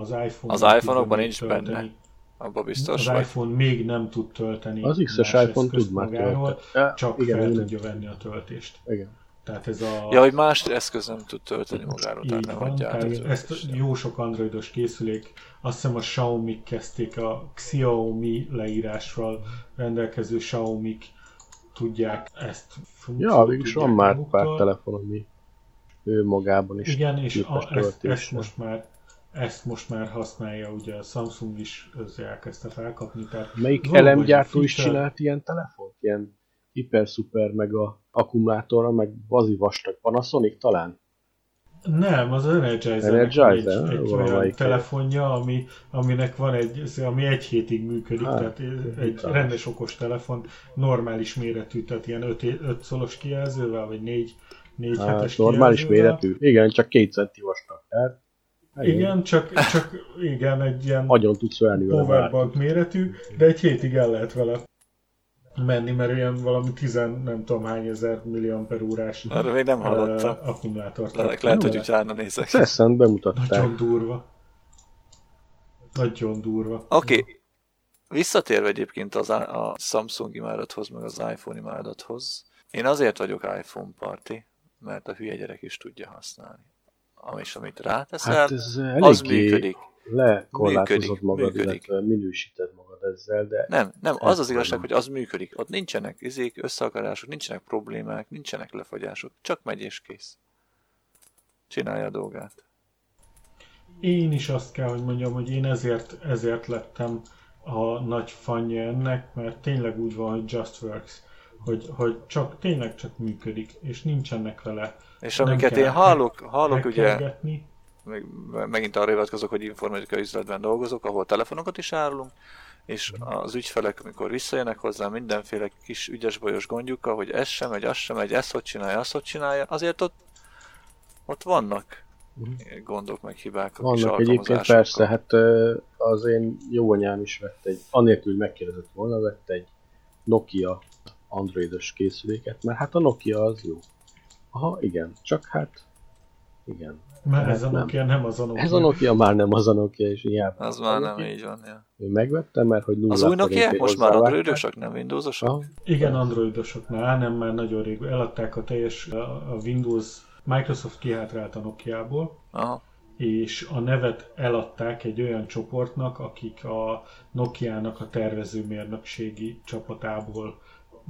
az iPhone... Az iPhone-okban nincs tölteni. benne. Abba biztos Az vagy. iPhone még nem tud tölteni. Az X-es iPhone tud már tölteni. Csak igen, fel igen. tudja venni a töltést. Igen. Tehát ez a... Ja, hogy más eszköz nem tud tölteni magáról, Így tehát nem van, tehát ez, ezt jó sok androidos készülék, azt hiszem a Xiaomi kezdték a Xiaomi leírásról rendelkező xiaomi tudják ezt Ja, végülis van már pár telefon, ami ő magában is Igen, és a, ezt, ezt, most már ezt most már használja, ugye a Samsung is elkezdte felkapni. Tehát Melyik elemgyártó is csinált ilyen telefont? Ilyen hiper-szuper, meg a akkumulátorra, meg bazi vastag Panasonic talán? Nem, az Energizer, Energizer egy, egy olyan telefonja, ami, aminek van egy, ami egy hétig működik, hát, tehát egy rendes okos telefon, normális méretű, tehát ilyen 5 szolos kijelzővel, vagy 4 4 hát, hetes normális méretű. Igen, csak két centi vastag. Hát, igen, csak, csak igen, egy ilyen Agyon tudsz powerbank méretű, de egy hétig el lehet vele menni, mert ilyen valami tizen, nem tudom hány ezer milliamper órás Arra még nem hallottam. Uh, akkumulátort. Lehet, lehet hogy utána nézek. Szeszent bemutatták. Nagyon durva. Nagyon durva. Oké. Okay. Visszatérve egyébként az a Samsung imádathoz, meg az iPhone imádathoz. Én azért vagyok iPhone party, mert a hülye gyerek is tudja használni. Ami, amit ráteszel, hát ez az működik. Lekorlátozod magad, működik. illetve minősíted magad ezzel, de... Nem, nem, az az igazság, hogy az működik. Ott nincsenek izék, összeakadások, nincsenek problémák, nincsenek lefagyások. Csak megy és kész. Csinálja a dolgát. Én is azt kell, hogy mondjam, hogy én ezért, ezért lettem a nagy fanja ennek, mert tényleg úgy van, hogy Just Works hogy, hogy csak tényleg csak működik, és nincsenek vele. És amiket én hallok, hallok ugye, meg, megint arra hivatkozok, hogy informatikai üzletben dolgozok, ahol telefonokat is árulunk, és az ügyfelek, amikor visszajönnek hozzá mindenféle kis ügyes bajos gondjukkal, hogy ez sem megy, az sem megy, ezt hogy csinálja, azt hogy csinálja, azért ott, ott vannak uh-huh. gondok, meg hibák. Vannak egyébként persze, hát az én jó anyám is vett egy, anélkül, hogy megkérdezett volna, vett egy Nokia androidos készüléket, mert hát a Nokia az jó. Aha, igen, csak hát igen. Mert hát ez a Nokia nem, nem az a Nokia. Ez a Nokia már nem az a Nokia, és ilyen. Az már nem így van, ja. Megvette, mert hogy nulla Az új Nokia most már androidosok, nem windowsosok? Aha. Igen, androidosok már, nem már nagyon rég. Eladták a teljes a Windows, Microsoft kihátrált a Nokia-ból. Aha és a nevet eladták egy olyan csoportnak, akik a Nokia-nak a tervezőmérnökségi csapatából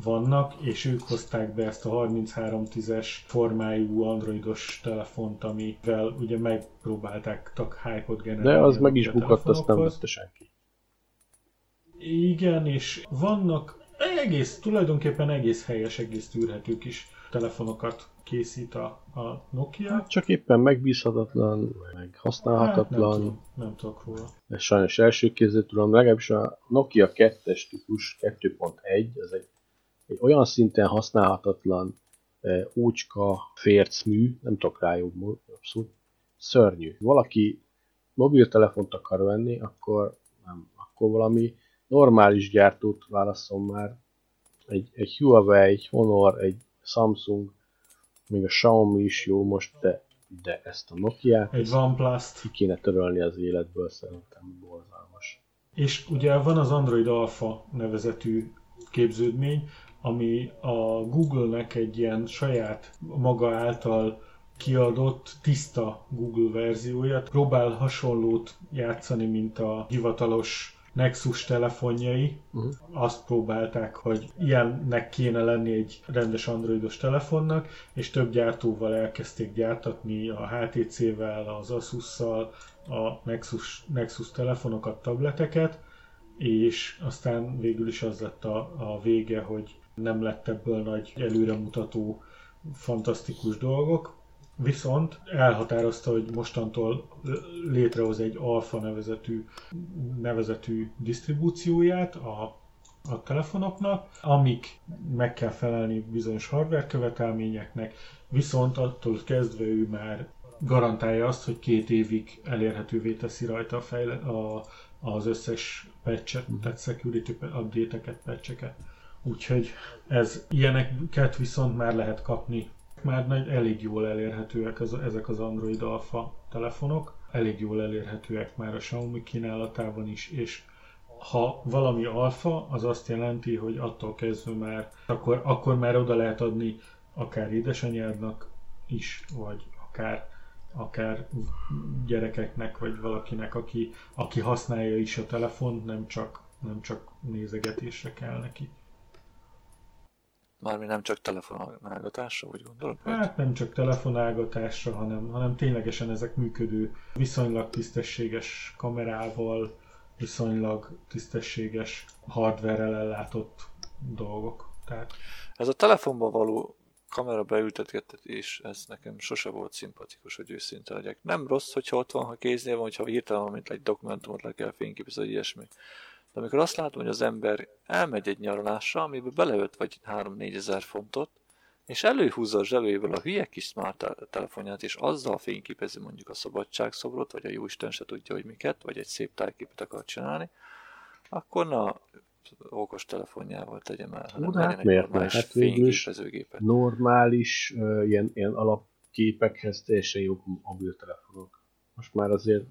vannak, és ők hozták be ezt a 3310-es formájú androidos telefont, amivel ugye megpróbálták hype-ot generálni. De az meg is bukott, azt nem vette senki. Igen, és vannak egész, tulajdonképpen egész helyes, egész tűrhető kis telefonokat készít a, a Nokia. Hát csak éppen megbízhatatlan, meg használhatatlan. Hát nem, tudom, nem tudok róla. Ez sajnos első kézzel tudom, legalábbis a Nokia 2-es típus 2.1, ez egy egy olyan szinten használhatatlan e, úcska fércmű, nem tudok rá jobb abszolút, szörnyű. Valaki mobiltelefont akar venni, akkor nem, akkor valami normális gyártót válaszol már. Egy, egy Huawei, egy Honor, egy Samsung, még a Xiaomi is jó most, de, de ezt a Nokia-t egy OnePlus-t ki kéne törölni az életből, szerintem borzalmas. És ugye van az Android Alpha nevezetű képződmény, ami a Google-nek egy ilyen saját maga által kiadott tiszta Google verziója. Próbál hasonlót játszani, mint a hivatalos Nexus telefonjai Uh-huh. azt próbálták, hogy ilyennek kéne lenni egy rendes androidos telefonnak, és több gyártóval elkezdték gyártatni a HTC-vel, az Asus-szal a Nexus, Nexus telefonokat, tableteket, és aztán végül is az lett a, a vége, hogy nem lett ebből nagy előremutató, fantasztikus dolgok, viszont elhatározta, hogy mostantól létrehoz egy Alpha nevezetű, nevezetű disztribúcióját a, a telefonoknak, amik meg kell felelni bizonyos hardware követelményeknek, viszont attól kezdve ő már garantálja azt, hogy két évig elérhetővé teszi rajta a fejle- a, az összes patchet, tehát security update-eket, patcheket. Úgyhogy ez ilyeneket viszont már lehet kapni. Már nagy, elég jól elérhetőek az, ezek az Android Alpha telefonok, elég jól elérhetőek már a Xiaomi kínálatában is, és ha valami alfa, az azt jelenti, hogy attól kezdve már, akkor, akkor már oda lehet adni akár édesanyádnak is, vagy akár akár gyerekeknek, vagy valakinek, aki, aki használja is a telefont, nem csak, nem csak nézegetésre kell neki. Mármint nem csak telefonálgatásra, úgy gondolod? Hát nem csak telefonálgatásra, hanem, hanem ténylegesen ezek működő, viszonylag tisztességes kamerával, viszonylag tisztességes hardware-rel ellátott dolgok. Tehát Ez a telefonban való kamera beültetgetés, ez nekem sose volt szimpatikus, hogy őszinte legyek. Nem rossz, hogyha ott van, ha kéznél van, hogyha hirtelen valamit egy dokumentumot le kell fényképezni, vagy ilyesmi. De amikor azt látom, hogy az ember elmegy egy nyaralásra, amiben beleölt vagy 3-4 ezer fontot, és előhúzza a zsebéből a hülye kis smart te- telefonját, és azzal fényképezi mondjuk a szabadságszobrot, vagy a jóisten se tudja, hogy miket, vagy egy szép tájképet akar csinálni, akkor na, okos telefonjával tegye el, hanem de hát miért normális Hát fényképezőgépet. normális, uh, ilyen, ilyen alapképekhez teljesen jók mobiltelefonok. Most már azért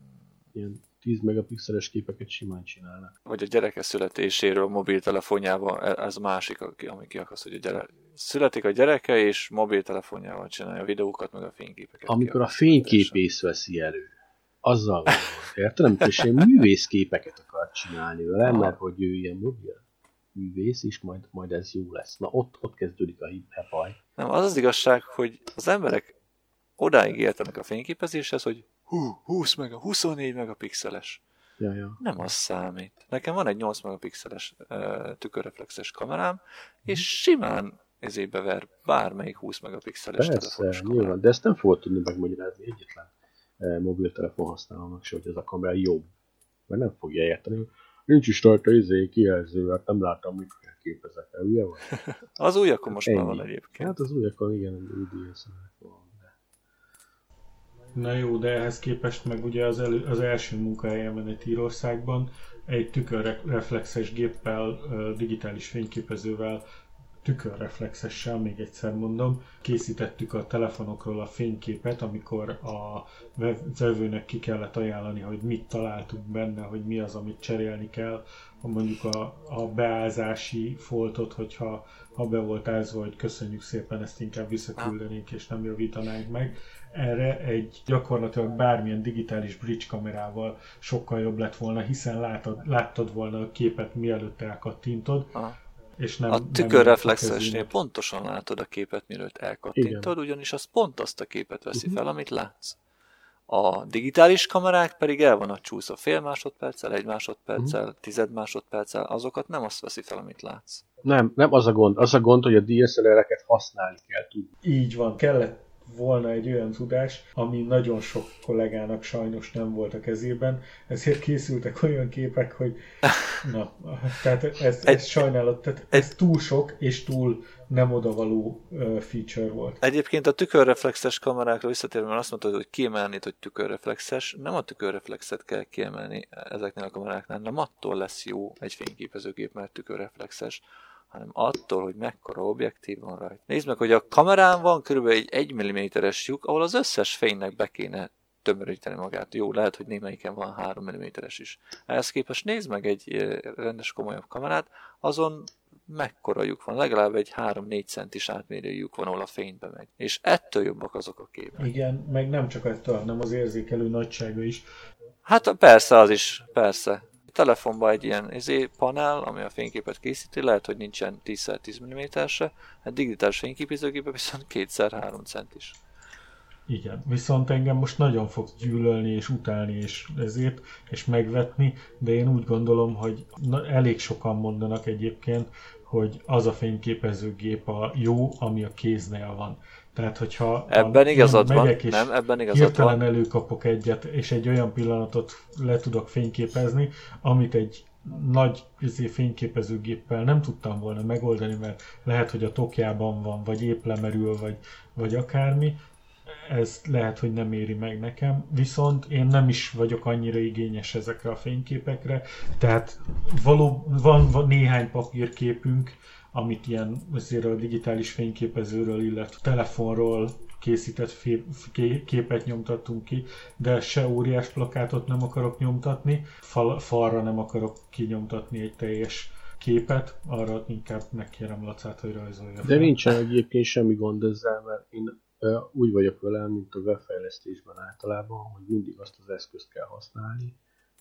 ilyen 10 megapixeles képeket simán csinálnak. vagy a gyereke születéséről mobiltelefonjával, e- ez másik, ami kiakaszt, hogy a gyere... születik a gyereke, és mobiltelefonjával csinálja a videókat, meg a fényképeket. Amikor a fényképész veszi elő, azzal van, érted? Amikor is művészképeket akar csinálni vele, Aha. mert hogy ő ilyen mobil művész, és majd, majd ez jó lesz. Na ott, ott kezdődik a hipbaj. Nem, az az igazság, hogy az emberek odáig értenek a fényképezéshez, hogy hú, 20 meg a 24 megapixeles. Ja, ja. Nem az számít. Nekem van egy 8 megapixeles uh, tükörreflexes kamerám, és simán ezébe ver bármelyik 20 megapixeles Persze, nyilván, de ezt nem fogod tudni megmagyarázni egyetlen eh, mobiltelefon használónak se, hogy ez a kamera jobb. Mert nem fogja érteni, nincs is rajta izé kijelző, mert nem látom, mit képezek el, ugye vagy? Az újakon most már Ennyi. van egyébként. Hát az újakon igen, DSLR van. Na jó, de ehhez képest meg ugye az, elő, az első munkahelyemen egy Írországban egy tükörreflexes géppel, digitális fényképezővel, tükörreflexessel, még egyszer mondom, készítettük a telefonokról a fényképet, amikor a vev- vevőnek ki kellett ajánlani, hogy mit találtunk benne, hogy mi az, amit cserélni kell, mondjuk a, a beázási foltot, hogyha ha be volt ázva, hogy köszönjük szépen, ezt inkább visszaküldenénk és nem javítanánk meg. Erre egy gyakorlatilag bármilyen digitális bridge kamerával sokkal jobb lett volna, hiszen látod, láttad volna a képet mielőtt elkattintod, Aha. És nem... A nem tükörreflexesnél kezűnek. pontosan látod a képet, mielőtt elkattintod, ugyanis az pont azt a képet veszi fel, amit látsz. A digitális kamerák pedig el vannak csúszva fél másodperccel, egy másodperccel, tized másodperccel, azokat nem azt veszi fel, amit látsz. Nem, nem az a gond. Az a gond, hogy a DSLR-eket használni kell tudni. Így van, kellett volna egy olyan tudás, ami nagyon sok kollégának sajnos nem volt a kezében, ezért készültek olyan képek, hogy na, tehát ez, ez Egy- sajnálat, tehát ez túl sok és túl nem odavaló feature volt. Egyébként a tükörreflexes kamerákra visszatérve, mert azt mondtad, hogy kiemelni, hogy tükörreflexes, nem a tükörreflexet kell kiemelni ezeknél a kameráknál, nem attól lesz jó egy fényképezőgép, mert tükörreflexes, hanem attól, hogy mekkora objektív van rajta. Nézd meg, hogy a kamerán van körülbelül egy 1 mm-es lyuk, ahol az összes fénynek be kéne tömöríteni magát. Jó, lehet, hogy némelyiken van 3 mm-es is. Ehhez képest nézd meg egy eh, rendes, komolyabb kamerát, azon mekkora lyuk van, legalább egy 3-4 centis átmérő lyuk van, ahol a fénybe megy. És ettől jobbak azok a képek. Igen, meg nem csak ettől, hanem az érzékelő nagysága is. Hát persze, az is, persze. Telefonban egy ilyen izé, panel, ami a fényképet készíti, lehet, hogy nincsen 10x10 mm se a digitális fényképezőgépe viszont 2x3 centis. Igen, viszont engem most nagyon fog gyűlölni és utálni és ezért, és megvetni, de én úgy gondolom, hogy elég sokan mondanak egyébként, hogy az a fényképezőgép a jó, ami a kéznél van. Tehát, hogyha ebben igazad van, és nem, ebben igazad hirtelen van. előkapok egyet, és egy olyan pillanatot le tudok fényképezni, amit egy nagy izé, fényképezőgéppel nem tudtam volna megoldani, mert lehet, hogy a tokjában van, vagy épp lemerül, vagy, vagy akármi, ez lehet, hogy nem éri meg nekem, viszont én nem is vagyok annyira igényes ezekre a fényképekre, tehát való, van, van néhány papírképünk, amit ilyen azért a digitális fényképezőről, illetve telefonról készített képet nyomtattunk ki, de se óriás plakátot nem akarok nyomtatni, fal, falra nem akarok kinyomtatni egy teljes képet, arra inkább megkérem Lacát, hogy rajzolja. De fel. nincsen egyébként semmi gond ezzel, mert én úgy vagyok vele, mint a webfejlesztésben általában, hogy mindig azt az eszközt kell használni,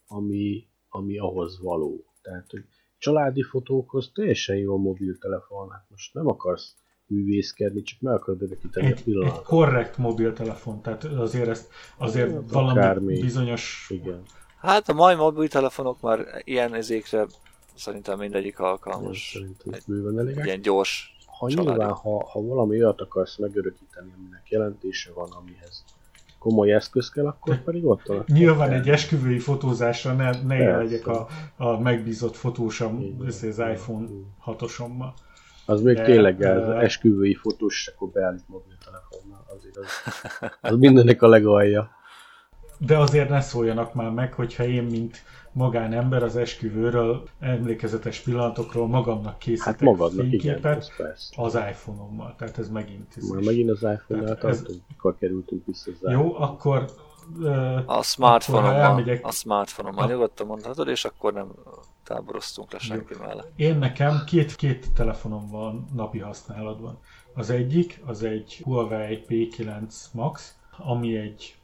ami, ami ahhoz való. Tehát, hogy családi fotókhoz teljesen jó a mobiltelefon, hát most nem akarsz művészkedni, csak meg akarod örökíteni egy, a pillanatot. Egy korrekt mobiltelefon, tehát azért ezt azért hát, valami akármi. bizonyos... Igen. Hát a mai mobiltelefonok már ilyen ezékre szerintem mindegyik alkalmas. Szerintem egy, bőven elég. Ilyen gyors ha családi. nyilván, ha, ha valami olyat akarsz megörökíteni, aminek jelentése van, amihez komoly eszköz kell, akkor pedig ott van. Nyilván egy esküvői fotózásra ne, ne én legyek a, a megbízott fotósom, ez az iPhone 6-osommal. Az még De, tényleg az uh, esküvői fotós, és akkor beállít mobiltelefonnal, azért az, az mindennek a legalja. De azért ne szóljanak már meg, hogyha én, mint magánember az esküvőről, emlékezetes pillanatokról magamnak készítek hát magadnak, fényképet igen, az iPhone-ommal. Tehát ez megint... Ez Már megint az iPhone-nál tartunk, mikor kerültünk vissza az Jó, akkor a smartphone-ommal, elmegyek... a smartphone-ommal nyugodtan mondhatod, és akkor nem táboroztunk le senki mellett. Én nekem két, két telefonom van napi használatban. Az egyik, az egy Huawei P9 Max, ami egy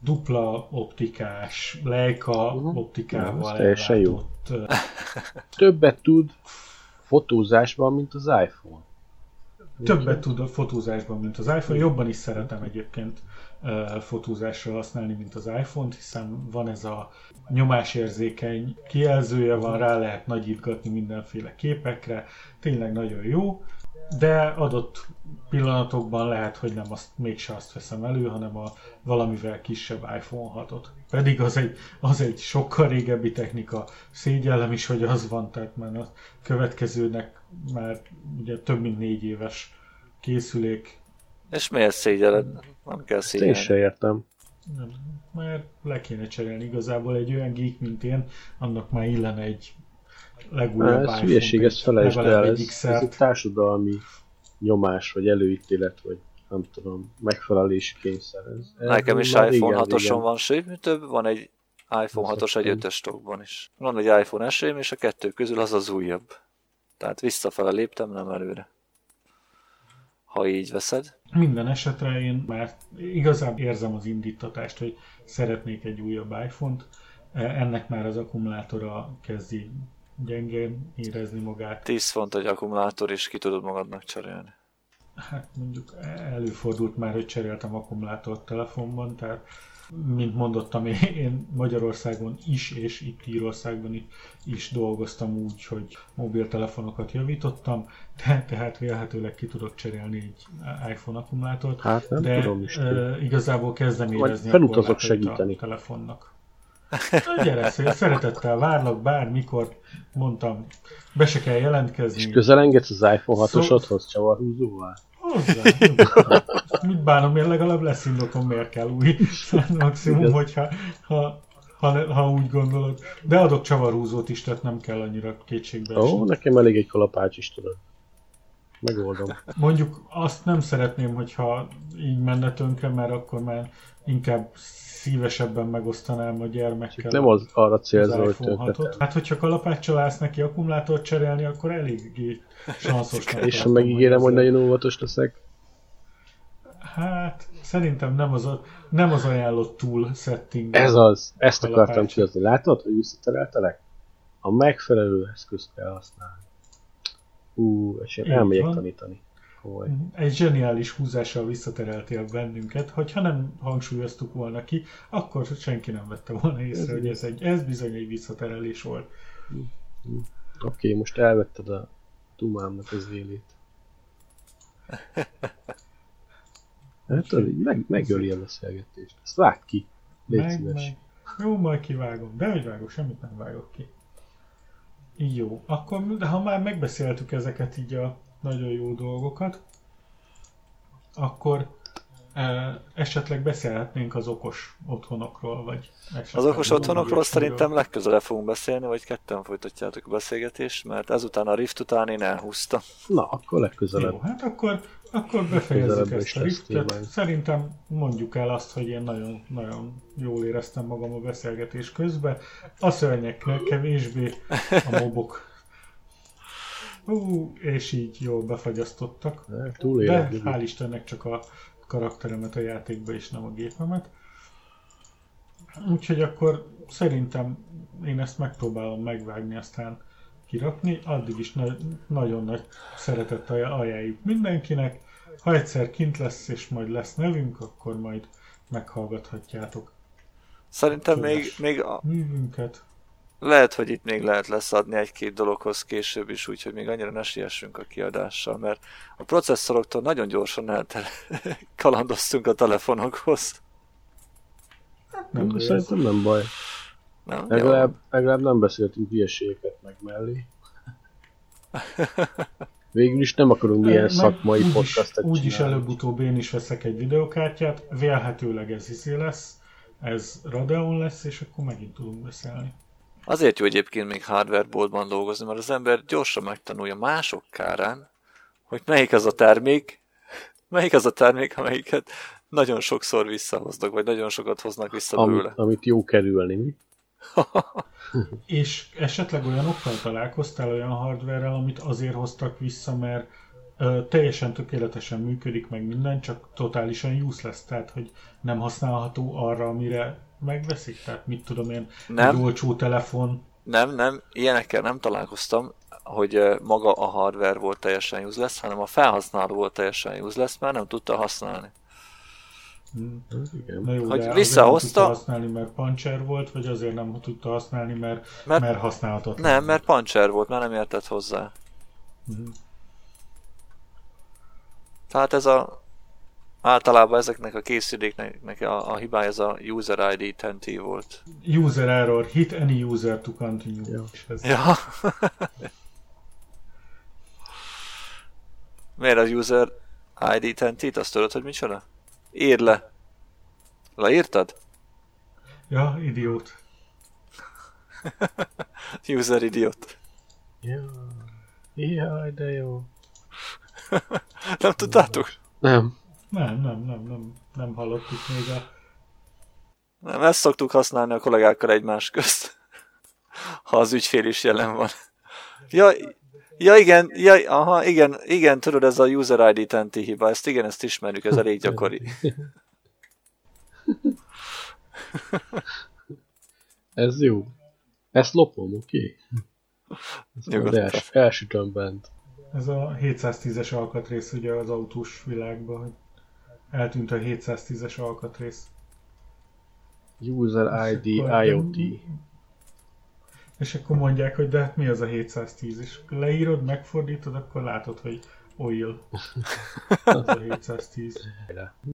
dupla optikás, Leica uh-huh. optikával teljesen jó. Többet tud fotózásban, mint az iPhone. Többet tud a fotózásban, mint az iPhone. Jobban is szeretem egyébként fotózásra használni, mint az iPhone-t, hiszen van ez a nyomásérzékeny kijelzője, van rá lehet nagyítgatni mindenféle képekre, tényleg nagyon jó de adott pillanatokban lehet, hogy nem azt, mégse azt veszem elő, hanem a valamivel kisebb iPhone 6-ot. Pedig az egy, az egy sokkal régebbi technika. Szégyellem is, hogy az van, tehát már a következőnek már ugye több mint négy éves készülék. És miért szégyelled? Nem kell szégyelni. Én se értem. Nem, mert le kéne cserélni. Igazából egy olyan geek, mint én, annak már illene egy legújabb Ez hülyeség, ezt felejtsd el, ez, ez egy társadalmi nyomás, vagy előítélet, vagy nem tudom, megfelelési kényszer. Ez, ez Nekem is iPhone 6-oson van, sőt, mi több, van egy iPhone 6-os egy 5-ös stokban is. Van egy iPhone esém, és a kettő közül az az újabb. Tehát visszafele léptem, nem előre. Ha így veszed. Minden esetre én már igazán érzem az indítatást, hogy szeretnék egy újabb iPhone-t. Ennek már az akkumulátora kezdi gyengén érezni magát. 10 font egy akkumulátor, és ki tudod magadnak cserélni. Hát mondjuk előfordult már, hogy cseréltem akkumulátort telefonban, tehát mint mondottam, én Magyarországon is, és itt Írországban is dolgoztam úgy, hogy mobiltelefonokat javítottam, de, tehát vélhetőleg ki tudok cserélni egy iPhone akkumulátort, hát nem de tudom is uh, igazából kezdem érezni a segíteni. a telefonnak. Na, gyere, szeretettel várlak bármikor, mondtam, be se kell jelentkezni. És közelengedsz az iPhone 6-osodhoz Szó... csavarhúzóval? Hozzá. Mit bánom, én legalább lesz indokom, miért kell új. Maximum, hogyha ha, ha, ha, úgy gondolod. De adok csavarhúzót is, tehát nem kell annyira kétségbe Ó, nekem elég egy kalapács is tudod. Megoldom. Mondjuk azt nem szeretném, hogyha így menne tönkre, mert akkor már inkább szívesebben megosztanám a gyermekkel. Nem az arra célzó, hogy tönkretem. Hát, hogyha kalapáccsal állsz neki akkumulátort cserélni, akkor eléggé sanszos. És ha megígérem, hogy nagyon óvatos leszek? Hát, szerintem nem az, a, nem az ajánlott túl setting. Ez az, ezt akartam csillazni. Látod, hogy visszatereltelek? A megfelelő eszközt kell használni. Ú, és én elmegyek tanítani. Komoly. Egy zseniális húzással visszatereltél bennünket, hogyha nem hangsúlyoztuk volna ki, akkor senki nem vette volna észre, hogy ez, egy, ez bizony egy visszaterelés volt. Oké, okay, most elvetted a tumámnak az élét. Hát így meg, megöli a beszélgetést. Ezt vágd ki. Légy Meg, szíves. meg. Jó, majd kivágom. De hogy vágok, semmit nem vágok ki. Jó, akkor de ha már megbeszéltük ezeket így a nagyon jó dolgokat, akkor esetleg beszélhetnénk az okos otthonokról, vagy Az okos otthonokról szerintem legközelebb fogunk beszélni, vagy ketten folytatjátok a beszélgetést, mert ezután a Rift után én elhúztam. Na, akkor legközelebb. Jó, hát akkor, akkor befejezzük ezt a riftet. Szerintem mondjuk el azt, hogy én nagyon, nagyon jól éreztem magam a beszélgetés közben. A szörnyeknél kevésbé, a mobok. Ú, és így jól befagyasztottak. Hát, De hál' Istennek csak a karakteremet a játékba és nem a gépemet. Úgyhogy akkor szerintem én ezt megpróbálom megvágni, aztán kirakni. Addig is na- nagyon nagy szeretettel ajánljuk mindenkinek. Ha egyszer kint lesz és majd lesz nevünk, akkor majd meghallgathatjátok Szerintem még, még a, művünket. Lehet, hogy itt még lehet lesz adni egy-két dologhoz később is, úgyhogy még annyira ne siessünk a kiadással, mert a processzoroktól nagyon gyorsan eltel kalandoztunk a telefonokhoz. Nem baj, ez- Szerintem nem baj. Nem? Legalább, legalább nem beszéltünk hülyeségeket meg mellé. Végül is nem akarunk ilyen Meg szakmai úgyis- podcastet Úgyis előbb-utóbb én is veszek egy videokártyát, vélhetőleg ez izé lesz, ez Radeon lesz, és akkor megint tudunk beszélni. Azért jó egyébként még hardware boltban dolgozni, mert az ember gyorsan megtanulja mások kárán, hogy melyik az a termék, melyik az a termék, amelyiket nagyon sokszor visszahoznak, vagy nagyon sokat hoznak vissza Amit, belőle. amit jó kerülni, mi? És esetleg olyanokkal találkoztál olyan hardware amit azért hoztak vissza, mert ö, teljesen tökéletesen működik meg minden, csak totálisan useless, tehát hogy nem használható arra, amire megveszik, tehát mit tudom én, Nem. egy olcsó telefon, Nem, nem, ilyenekkel nem találkoztam, hogy maga a hardware volt teljesen useless, hanem a felhasználó volt teljesen useless, mert nem tudta használni. Hm. Az igen. Na jó, Hogy de azért visszahozta- nem tudta használni, mert puncher volt, vagy azért nem tudta használni, mert, Mert- mert, használhatatlan. Nem, mert puncher volt, mert nem értett hozzá. Mhm. Tehát ez a általában ezeknek a készüléknek a, a hibája ez a user ID 10 volt. User error, hit any user to continue. Ja. Ez Ja. Miért az user ID 10 azt tudod, hogy micsoda? Írd le. Leírtad? Ja, idiót. User idiot. Ja. Jaj, de jó. Nem tudtátok? Nem. Nem, nem, nem, nem, nem hallottuk még a... Nem, ezt szoktuk használni a kollégákkal egymás közt. Ha az ügyfél is jelen van. Ja, ja igen, ja, aha, igen, igen, tudod, ez a user ID 10 hiba, ezt igen, ezt ismerjük, ez elég gyakori. Ez jó. Ezt lopom, oké? Okay? Nyugodtan. Els, elsütöm bent. Ez a 710-es alkatrész ugye az autós világban, hogy eltűnt a 710-es alkatrész. User ID IoT. És akkor mondják, hogy de hát mi az a 710, és leírod, megfordítod, akkor látod, hogy oil. Az a 710.